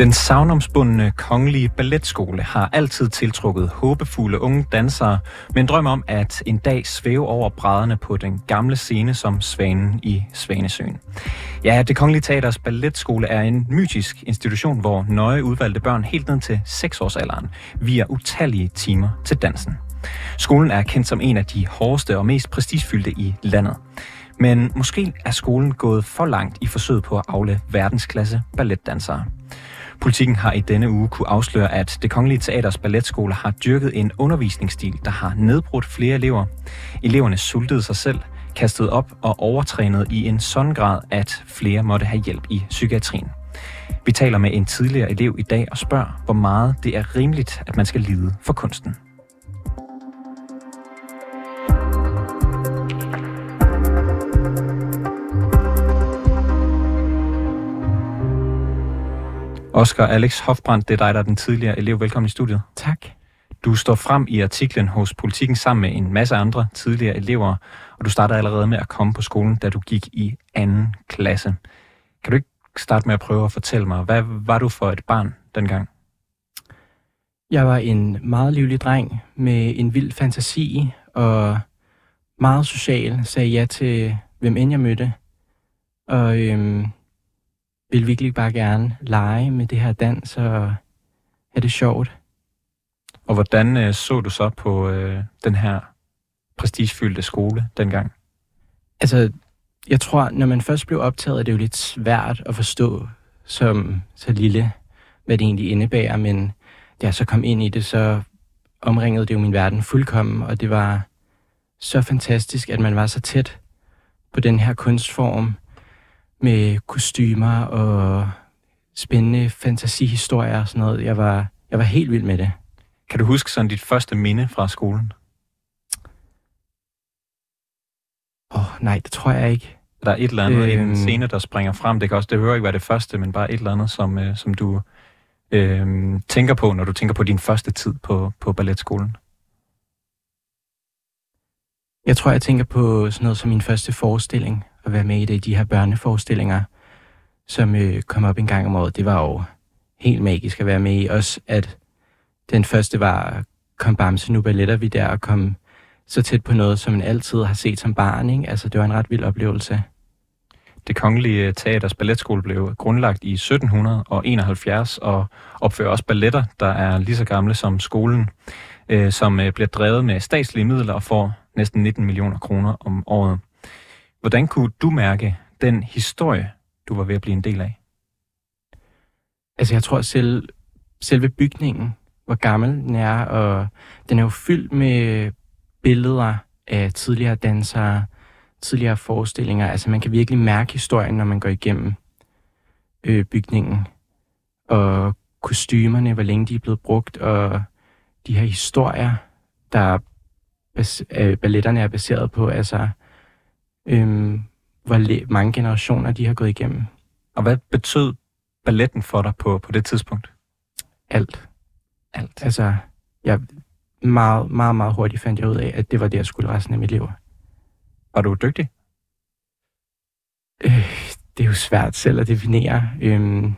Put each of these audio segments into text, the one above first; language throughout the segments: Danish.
Den savnomsbundne kongelige balletskole har altid tiltrukket håbefulde unge dansere med en drøm om at en dag svæve over brædderne på den gamle scene som Svanen i Svanesøen. Ja, det Kongelige Teaters Balletskole er en mytisk institution, hvor nøje udvalgte børn helt ned til 6-årsalderen via utallige timer til dansen. Skolen er kendt som en af de hårdeste og mest prestigefyldte i landet. Men måske er skolen gået for langt i forsøget på at afle verdensklasse balletdansere. Politikken har i denne uge kunne afsløre, at det Kongelige Teaters Balletskole har dyrket en undervisningsstil, der har nedbrudt flere elever. Eleverne sultede sig selv, kastede op og overtrænede i en sådan grad, at flere måtte have hjælp i psykiatrien. Vi taler med en tidligere elev i dag og spørger, hvor meget det er rimeligt, at man skal lide for kunsten. Oscar Alex Hofbrand, det er dig, der er den tidligere elev. Velkommen i studiet. Tak. Du står frem i artiklen hos Politiken sammen med en masse andre tidligere elever, og du startede allerede med at komme på skolen, da du gik i anden klasse. Kan du ikke starte med at prøve at fortælle mig, hvad var du for et barn dengang? Jeg var en meget livlig dreng med en vild fantasi og meget social, sagde ja til hvem end jeg mødte. Og øhm, ville virkelig bare gerne lege med det her dans og have det sjovt. Og hvordan øh, så du så på øh, den her prestigefyldte skole dengang? Altså, jeg tror, når man først blev optaget, er det jo lidt svært at forstå som så lille, hvad det egentlig indebærer, men da jeg så kom ind i det, så omringede det jo min verden fuldkommen, og det var så fantastisk, at man var så tæt på den her kunstform, med kostymer og spændende fantasihistorier og sådan noget. Jeg var, jeg var helt vild med det. Kan du huske sådan dit første minde fra skolen? Åh, oh, nej, det tror jeg ikke. Der er et eller andet øhm... i en scene, der springer frem. Det kan også, det hører ikke være det første, men bare et eller andet, som, øh, som du øh, tænker på, når du tænker på din første tid på, på balletskolen. Jeg tror, jeg tænker på sådan noget som min første forestilling, at være med i det, de her børneforestillinger, som øh, kom op en gang om året. Det var jo helt magisk at være med i. Også at den første var, kom Bamse, nu balletter vi der, og kom så tæt på noget, som man altid har set som barn. Ikke? Altså, det var en ret vild oplevelse. Det kongelige øh, teaters balletskole blev grundlagt i 1771 og opfører også balletter, der er lige så gamle som skolen, øh, som øh, bliver drevet med statslige midler og får næsten 19 millioner kroner om året. Hvordan kunne du mærke den historie, du var ved at blive en del af? Altså jeg tror selv, selve bygningen, hvor gammel den er, og den er jo fyldt med billeder af tidligere dansere, tidligere forestillinger. Altså man kan virkelig mærke historien, når man går igennem øh, bygningen. Og kostymerne, hvor længe de er blevet brugt, og de her historier, der bas- øh, balletterne er baseret på. Altså øhm, hvor mange generationer de har gået igennem. Og hvad betød balletten for dig på, på det tidspunkt? Alt. Alt. Altså, jeg meget, meget, meget hurtigt fandt jeg ud af, at det var det, jeg skulle resten af mit liv. Var du dygtig? Øh, det er jo svært selv at definere. Øhm,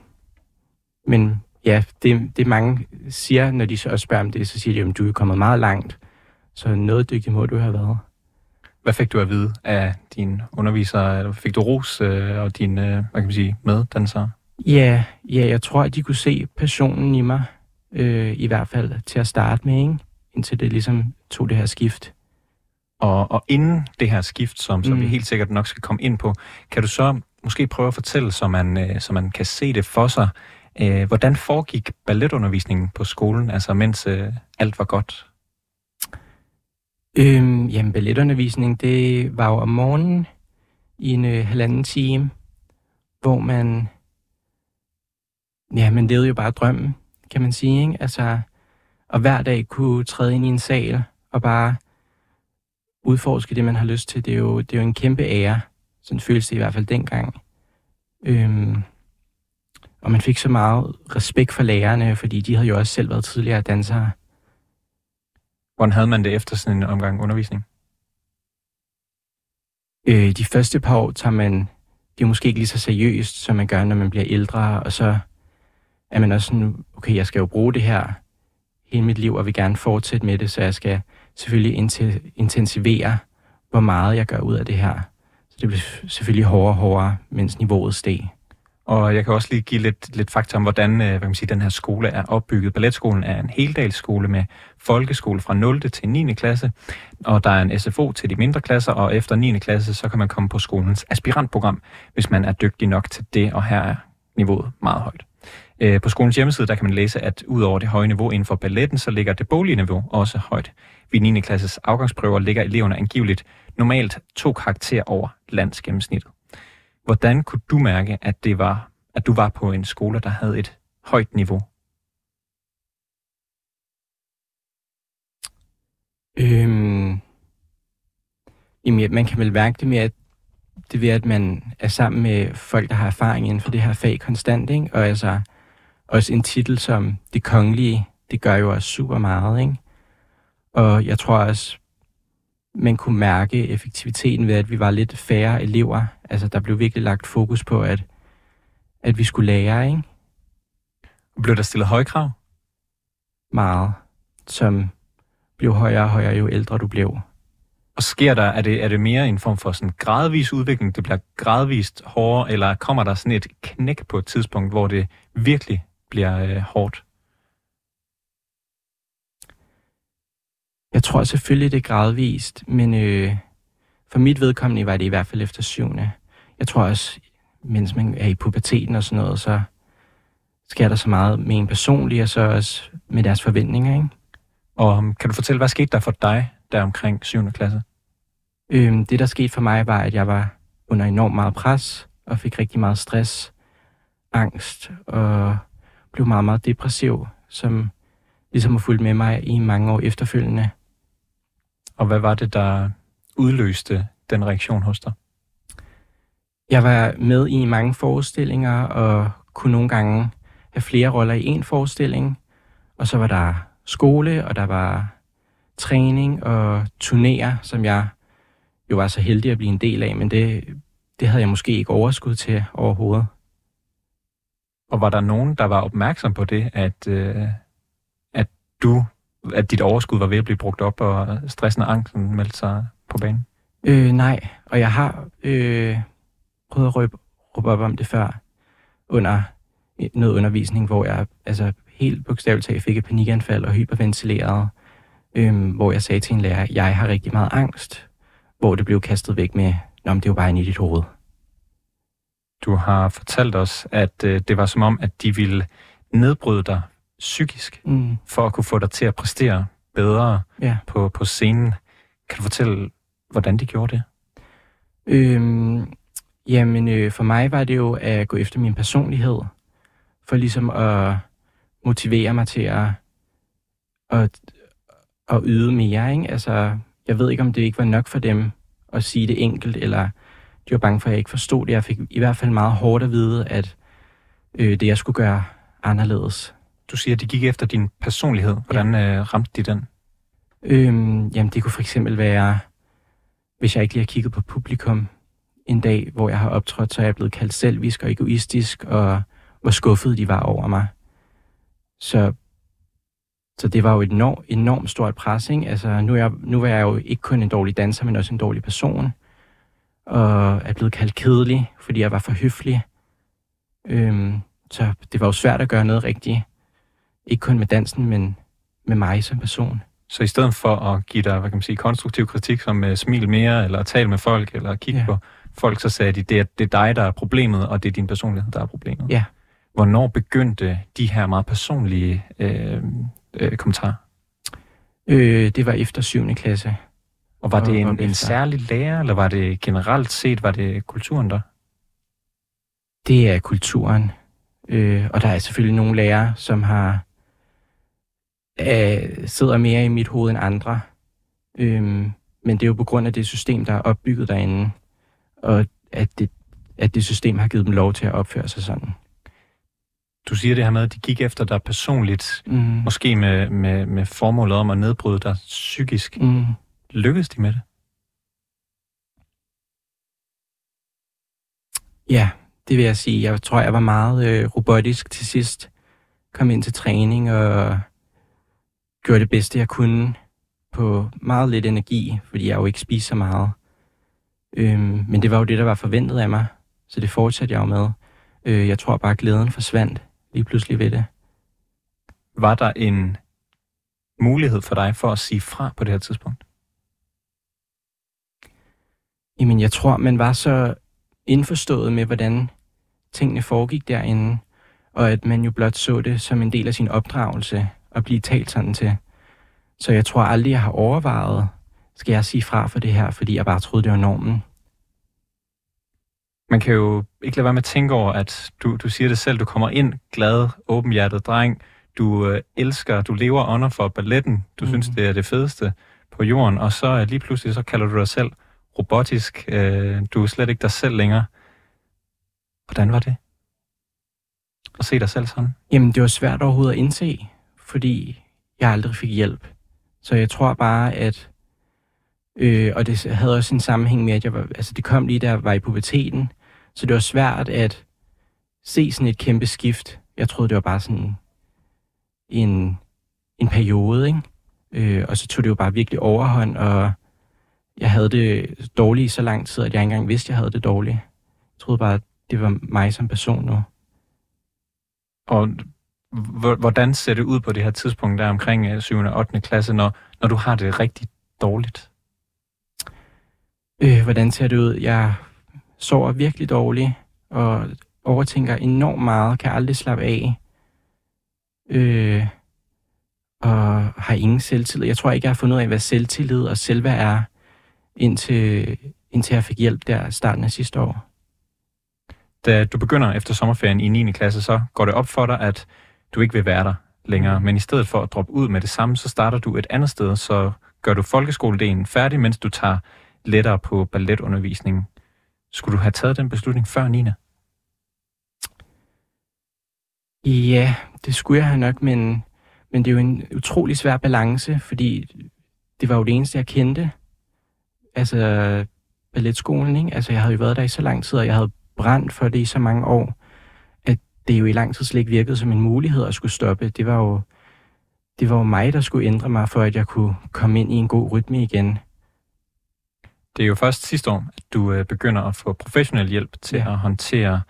men ja, det, det mange siger, når de så også spørger om det, så siger de, at du er kommet meget langt. Så noget dygtig må du have været. Hvad fik du at vide af dine undervisere? Fik du ros øh, og dine øh, hvad kan man sige, meddansere? Ja, ja, jeg tror, at de kunne se passionen i mig, øh, i hvert fald til at starte med, ikke? indtil det ligesom tog det her skift. Og, og inden det her skift, som, som mm. vi helt sikkert nok skal komme ind på, kan du så måske prøve at fortælle, så man, øh, så man kan se det for sig, øh, hvordan foregik balletundervisningen på skolen, altså mens øh, alt var godt? Øhm, jamen, balletundervisning, det var jo om morgenen i en øh, halvanden time, hvor man, ja, man levede jo bare drømmen, kan man sige, ikke? Altså, og hver dag kunne træde ind i en sal og bare udforske det, man har lyst til. Det er jo, det er jo en kæmpe ære. Sådan føles det i hvert fald dengang. Øhm, og man fik så meget respekt for lærerne, fordi de havde jo også selv været tidligere dansere. Hvordan havde man det efter sådan en omgang undervisning? Øh, de første par år tager man det er måske ikke lige så seriøst, som man gør, når man bliver ældre, og så er man også sådan, okay, jeg skal jo bruge det her hele mit liv, og vil gerne fortsætte med det, så jeg skal selvfølgelig intensivere, hvor meget jeg gør ud af det her. Så det bliver selvfølgelig hårdere og hårdere, mens niveauet steg. Og jeg kan også lige give lidt, lidt fakta om, hvordan øh, hvad kan man sige, den her skole er opbygget. Balletskolen er en heldagsskole med folkeskole fra 0. til 9. klasse, og der er en SFO til de mindre klasser, og efter 9. klasse, så kan man komme på skolens aspirantprogram, hvis man er dygtig nok til det, og her er niveauet meget højt. Øh, på skolens hjemmeside, der kan man læse, at udover det høje niveau inden for balletten, så ligger det boglige niveau også højt. Ved 9. klasses afgangsprøver ligger eleverne angiveligt normalt to karakterer over landsgennemsnittet. Hvordan kunne du mærke, at, det var, at du var på en skole, der havde et højt niveau? Øhm, jamen, man kan vel mærke det med, at det ved, at man er sammen med folk, der har erfaring inden for det her fag konstant, ikke? og altså også en titel som Det Kongelige, det gør jo også super meget, ikke? Og jeg tror også, man kunne mærke effektiviteten ved, at vi var lidt færre elever. Altså, der blev virkelig lagt fokus på, at, at vi skulle lære, ikke? Blev der stillet høje krav? Meget. Som blev højere og højere, jo ældre du blev. Og sker der, er det, er det mere en form for sådan gradvis udvikling, det bliver gradvist hårdere, eller kommer der sådan et knæk på et tidspunkt, hvor det virkelig bliver øh, hårdt? Jeg tror selvfølgelig, det er gradvist, men øh, for mit vedkommende var det i hvert fald efter syvende. Jeg tror også, mens man er i puberteten og sådan noget, så sker der så meget med en personlig, og så også med deres forventninger, ikke? Og um, kan du fortælle, hvad skete der for dig der omkring 7. klasse? Øhm, det, der skete for mig, var, at jeg var under enormt meget pres, og fik rigtig meget stress, angst, og blev meget, meget depressiv, som ligesom har fulgt med mig i mange år efterfølgende. Og hvad var det, der udløste den reaktion hos dig? Jeg var med i mange forestillinger, og kunne nogle gange have flere roller i en forestilling. Og så var der skole, og der var træning og turnéer, som jeg jo var så heldig at blive en del af, men det, det havde jeg måske ikke overskud til overhovedet. Og var der nogen, der var opmærksom på det, at, øh, at du, at dit overskud var ved at blive brugt op, og stressen og angsten meldte sig på banen? Øh, nej, og jeg har øh, prøvet at råbe, råbe op om det før, under noget undervisning, hvor jeg altså, helt bogstaveligt talt fik et panikanfald og hyperventilerede, øh, hvor jeg sagde til en lærer, jeg har rigtig meget angst, hvor det blev kastet væk med, Nå, det er jo bare i dit hoved. Du har fortalt os, at øh, det var som om, at de ville nedbryde dig psykisk, mm. for at kunne få dig til at præstere bedre ja. på, på scenen. Kan du fortælle, hvordan de gjorde det? Øhm, jamen, øh, for mig var det jo at gå efter min personlighed, for ligesom at motivere mig til at, at, at yde mere. Ikke? Altså, jeg ved ikke, om det ikke var nok for dem at sige det enkelt, eller de var bange for, at jeg ikke forstod det. Jeg fik i hvert fald meget hårdt at vide, at øh, det, jeg skulle gøre anderledes. Du siger, at de gik efter din personlighed. Hvordan ja. øh, ramte de den? Øhm, jamen, det kunne for eksempel være, hvis jeg ikke lige har kigget på publikum en dag, hvor jeg har optrådt, så er jeg blevet kaldt selvisk og egoistisk, og hvor skuffet de var over mig. Så, så det var jo et enormt, enormt stort pres, ikke? Altså, nu er, jeg, nu er jeg jo ikke kun en dårlig danser, men også en dårlig person og er blevet kaldt kedelig, fordi jeg var for høflig. Øhm, så det var jo svært at gøre noget rigtigt. Ikke kun med dansen, men med mig som person. Så i stedet for at give dig, hvad kan man sige, konstruktiv kritik som uh, smil mere, eller tale med folk, eller kigge ja. på folk, så sagde de, det er, det er dig, der er problemet, og det er din personlighed, der er problemet. Ja. Hvornår begyndte de her meget personlige øh, øh, kommentarer? Øh, det var efter 7. klasse. Og var det en, en særlig lærer, eller var det generelt set, var det kulturen der? Det er kulturen. Øh, og der er selvfølgelig nogle lærere, som har øh, sidder mere i mit hoved end andre. Øh, men det er jo på grund af det system, der er opbygget derinde, og at det, at det system har givet dem lov til at opføre sig sådan. Du siger det her med, at de gik efter dig personligt, mm. måske med, med, med formålet om at nedbryde dig psykisk. Mm. Lykkedes de med det? Ja, det vil jeg sige. Jeg tror, jeg var meget øh, robotisk til sidst. kom ind til træning og gjorde det bedste, jeg kunne på meget lidt energi, fordi jeg jo ikke spiser så meget. Øhm, men det var jo det, der var forventet af mig, så det fortsatte jeg jo med. Øh, jeg tror bare, glæden forsvandt lige pludselig ved det. Var der en mulighed for dig for at sige fra på det her tidspunkt? Jamen, jeg tror, man var så indforstået med, hvordan tingene foregik derinde, og at man jo blot så det som en del af sin opdragelse at blive talt sådan til. Så jeg tror aldrig, jeg har overvejet, skal jeg sige fra for det her, fordi jeg bare troede, det var normen. Man kan jo ikke lade være med at tænke over, at du, du siger det selv, du kommer ind glad, åbenhjertet dreng, du øh, elsker, du lever under for balletten, du mm. synes, det er det fedeste på jorden, og så øh, lige pludselig, så kalder du dig selv robotisk, øh, du er slet ikke dig selv længere. Hvordan var det? At se dig selv sådan? Jamen, det var svært overhovedet at indse, fordi jeg aldrig fik hjælp. Så jeg tror bare, at... Øh, og det havde også en sammenhæng med, at jeg var, altså det kom lige der var i puberteten, så det var svært at se sådan et kæmpe skift. Jeg troede, det var bare sådan en, en periode, ikke? Øh, og så tog det jo bare virkelig overhånd, og jeg havde det dårligt i så lang tid, at jeg ikke engang vidste, at jeg havde det dårligt. Jeg troede bare, at det var mig som person nu. Og hvordan ser det ud på det her tidspunkt, der omkring 7. og 8. klasse, når, når du har det rigtig dårligt? Øh, hvordan ser det ud? Jeg sover virkelig dårligt, og overtænker enormt meget, kan aldrig slappe af. Øh, og har ingen selvtillid. Jeg tror ikke, jeg har fundet ud af, hvad selvtillid og selvværd er, indtil, indtil jeg fik hjælp der starten af sidste år. Da du begynder efter sommerferien i 9. klasse, så går det op for dig, at du ikke vil være der længere. Men i stedet for at droppe ud med det samme, så starter du et andet sted, så gør du folkeskoledelen færdig, mens du tager lettere på balletundervisningen. Skulle du have taget den beslutning før 9. Ja, det skulle jeg have nok, men, men det er jo en utrolig svær balance, fordi det var jo det eneste, jeg kendte. Altså, balletskolen, ikke? Altså, jeg havde jo været der i så lang tid, og jeg havde brændt for det i så mange år, det jo i lang tid slet ikke virkede som en mulighed at skulle stoppe. Det var jo, det var jo mig, der skulle ændre mig, for at jeg kunne komme ind i en god rytme igen. Det er jo først sidste år, at du øh, begynder at få professionel hjælp til ja. at håndtere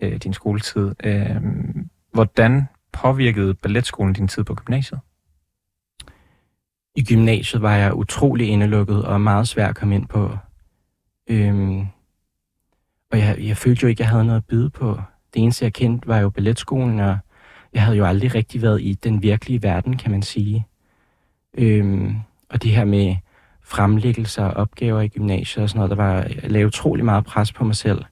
øh, din skoletid. Øh, hvordan påvirkede balletskolen din tid på gymnasiet? I gymnasiet var jeg utrolig indelukket og meget svær at komme ind på. Øhm, og jeg, jeg følte jo ikke, at jeg havde noget at byde på. Det eneste, jeg kendte, var jo balletskolen, og jeg havde jo aldrig rigtig været i den virkelige verden, kan man sige. Øhm, og det her med fremlæggelser og opgaver i gymnasiet og sådan noget, der var, jeg utrolig meget pres på mig selv.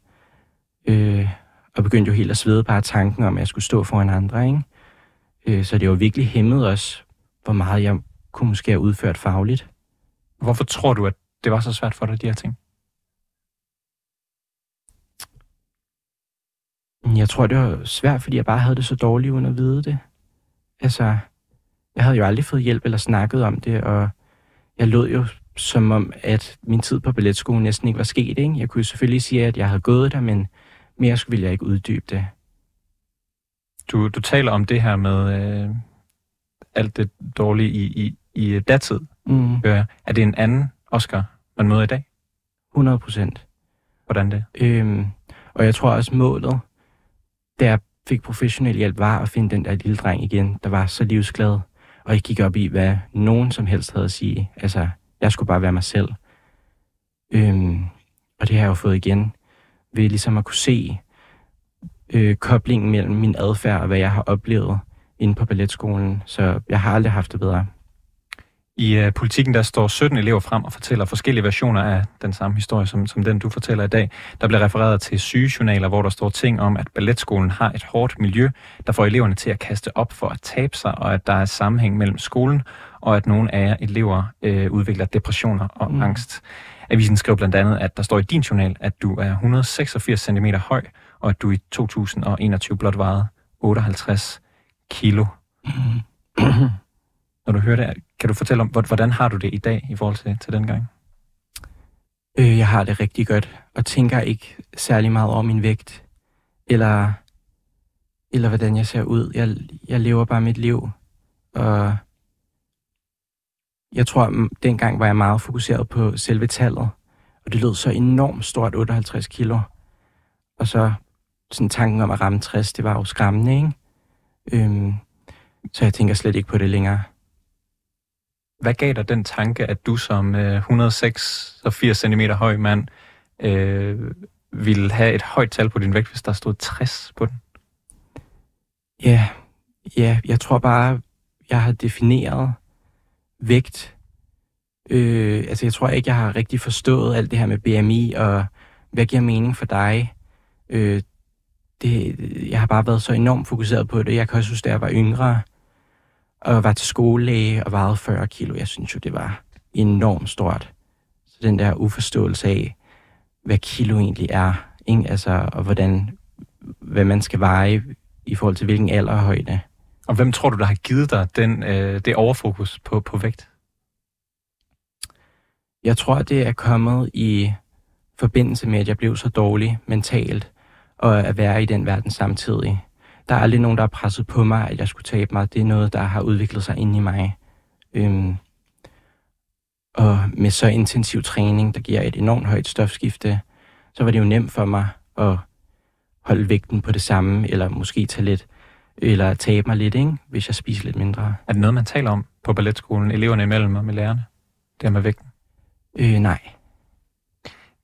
Øh, og begyndte jo helt at svede bare tanken om, at jeg skulle stå foran andre, ikke? Øh, så det var virkelig hæmmet også, hvor meget jeg kunne måske have udført fagligt. Hvorfor tror du, at det var så svært for dig, de her ting? Jeg tror, det var svært, fordi jeg bare havde det så dårligt uden at vide det. Altså, jeg havde jo aldrig fået hjælp eller snakket om det, og jeg lod jo som om, at min tid på balletskolen næsten ikke var sket. Ikke? Jeg kunne selvfølgelig sige, at jeg havde gået der, men mere skulle ville jeg ikke uddybe det. Du, du taler om det her med øh, alt det dårlige i, i, i datid. Mm. Er det en anden Oscar, man møder i dag? 100 procent. Hvordan det? Øhm, og jeg tror også målet, da jeg fik professionel hjælp, var at finde den der lille dreng igen, der var så livsglad, og ikke gik op i, hvad nogen som helst havde at sige. Altså, jeg skulle bare være mig selv. Øhm, og det har jeg jo fået igen, ved ligesom at kunne se øh, koblingen mellem min adfærd og hvad jeg har oplevet inde på balletskolen. Så jeg har aldrig haft det bedre. I uh, politikken der står 17 elever frem og fortæller forskellige versioner af den samme historie, som, som den du fortæller i dag. Der bliver refereret til sygejournaler, hvor der står ting om, at balletskolen har et hårdt miljø, der får eleverne til at kaste op for at tabe sig, og at der er sammenhæng mellem skolen, og at nogle af jer elever øh, udvikler depressioner og mm. angst. Avisen skriver blandt andet, at der står i din journal, at du er 186 cm høj, og at du i 2021 blot vejede 58 kilo. Mm. Når du hører det, kan du fortælle om, hvordan har du det i dag i forhold til, til den gang? Øh, jeg har det rigtig godt, og tænker ikke særlig meget over min vægt, eller eller hvordan jeg ser ud. Jeg, jeg lever bare mit liv, og jeg tror, at dengang var jeg meget fokuseret på selve tallet, og det lød så enormt stort, 58 kilo. Og så sådan tanken om at ramme 60, det var jo skræmmende, ikke? Øhm, så jeg tænker slet ikke på det længere. Hvad gav dig den tanke, at du som øh, 106 80 cm høj mand øh, ville have et højt tal på din vægt, hvis der stod 60 på den? Ja, ja jeg tror bare, jeg har defineret vægt. Øh, altså, jeg tror ikke, jeg har rigtig forstået alt det her med BMI, og hvad giver mening for dig. Øh, det, jeg har bare været så enormt fokuseret på det. Jeg kan også huske, da jeg var yngre, og var til skolelæge og vejede 40 kilo. Jeg synes jo, det var enormt stort. Så den der uforståelse af, hvad kilo egentlig er, ikke? Altså, og hvordan, hvad man skal veje i forhold til hvilken alder og højde. Og hvem tror du, der har givet dig den, øh, det overfokus på, på vægt? Jeg tror, det er kommet i forbindelse med, at jeg blev så dårlig mentalt, og at være i den verden samtidig. Der er aldrig nogen, der har presset på mig, at jeg skulle tabe mig. Det er noget, der har udviklet sig ind i mig. Øhm, og med så intensiv træning, der giver et enormt højt stofskifte, så var det jo nemt for mig at holde vægten på det samme, eller måske tage lidt, eller tabe mig lidt, ikke? hvis jeg spiser lidt mindre. Er det noget, man taler om på balletskolen, eleverne imellem og med lærerne? Det her med vægten? Øh, nej.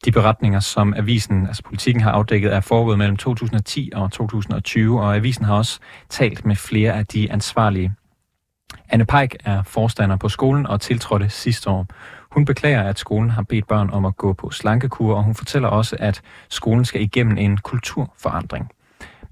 De beretninger, som avisen, altså politikken har afdækket, er foregået mellem 2010 og 2020, og avisen har også talt med flere af de ansvarlige. Anne Peik er forstander på skolen og tiltrådte sidste år. Hun beklager, at skolen har bedt børn om at gå på slankekur, og hun fortæller også, at skolen skal igennem en kulturforandring.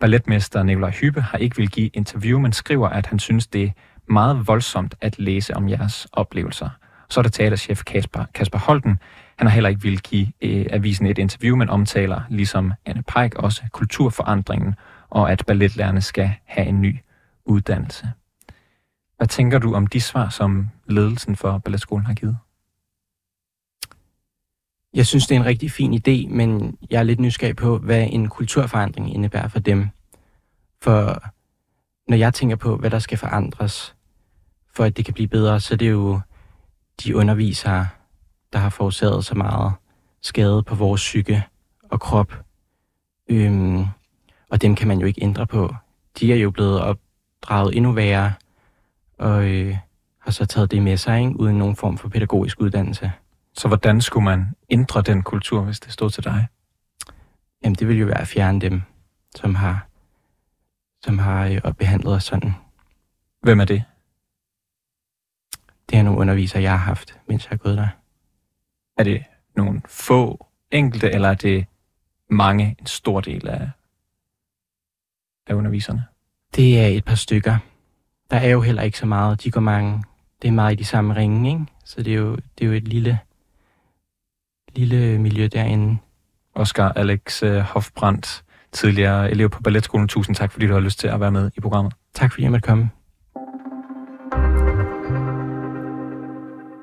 Balletmester Nikolaj Hyppe har ikke vil give interview, men skriver, at han synes, det er meget voldsomt at læse om jeres oplevelser. Så er der teaterchef Kasper, Kasper Holten. Han har heller ikke ville give øh, avisen et interview, men omtaler, ligesom Anne Peik, også kulturforandringen, og at balletlærerne skal have en ny uddannelse. Hvad tænker du om de svar, som ledelsen for balletskolen har givet? Jeg synes, det er en rigtig fin idé, men jeg er lidt nysgerrig på, hvad en kulturforandring indebærer for dem. For når jeg tænker på, hvad der skal forandres, for at det kan blive bedre, så det er jo de undervisere, der har forårsaget så meget skade på vores psyke og krop. Øhm, og dem kan man jo ikke ændre på. De er jo blevet opdraget endnu værre, og øh, har så taget det med sig, ikke? uden nogen form for pædagogisk uddannelse. Så hvordan skulle man ændre den kultur, hvis det stod til dig? Jamen, det ville jo være at fjerne dem, som har, som har øh, behandlet os sådan. Hvem er det? Det er nogle undervisere, jeg har haft, mens jeg har gået der. Er det nogle få enkelte, eller er det mange, en stor del af, af underviserne? Det er et par stykker. Der er jo heller ikke så meget. De går mange. Det er meget i de samme ringe, ikke? Så det er jo, det er jo et lille, lille miljø derinde. Oscar Alex øh, Hofbrandt, tidligere elev på Balletskolen. Tusind tak, fordi du har lyst til at være med i programmet. Tak fordi jeg måtte komme.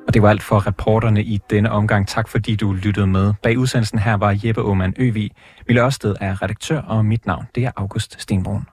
Og det var alt for reporterne i denne omgang. Tak fordi du lyttede med. Bag udsendelsen her var Jeppe Aumann Øvig. Mille Ørsted er redaktør, og mit navn det er August Stenbrun.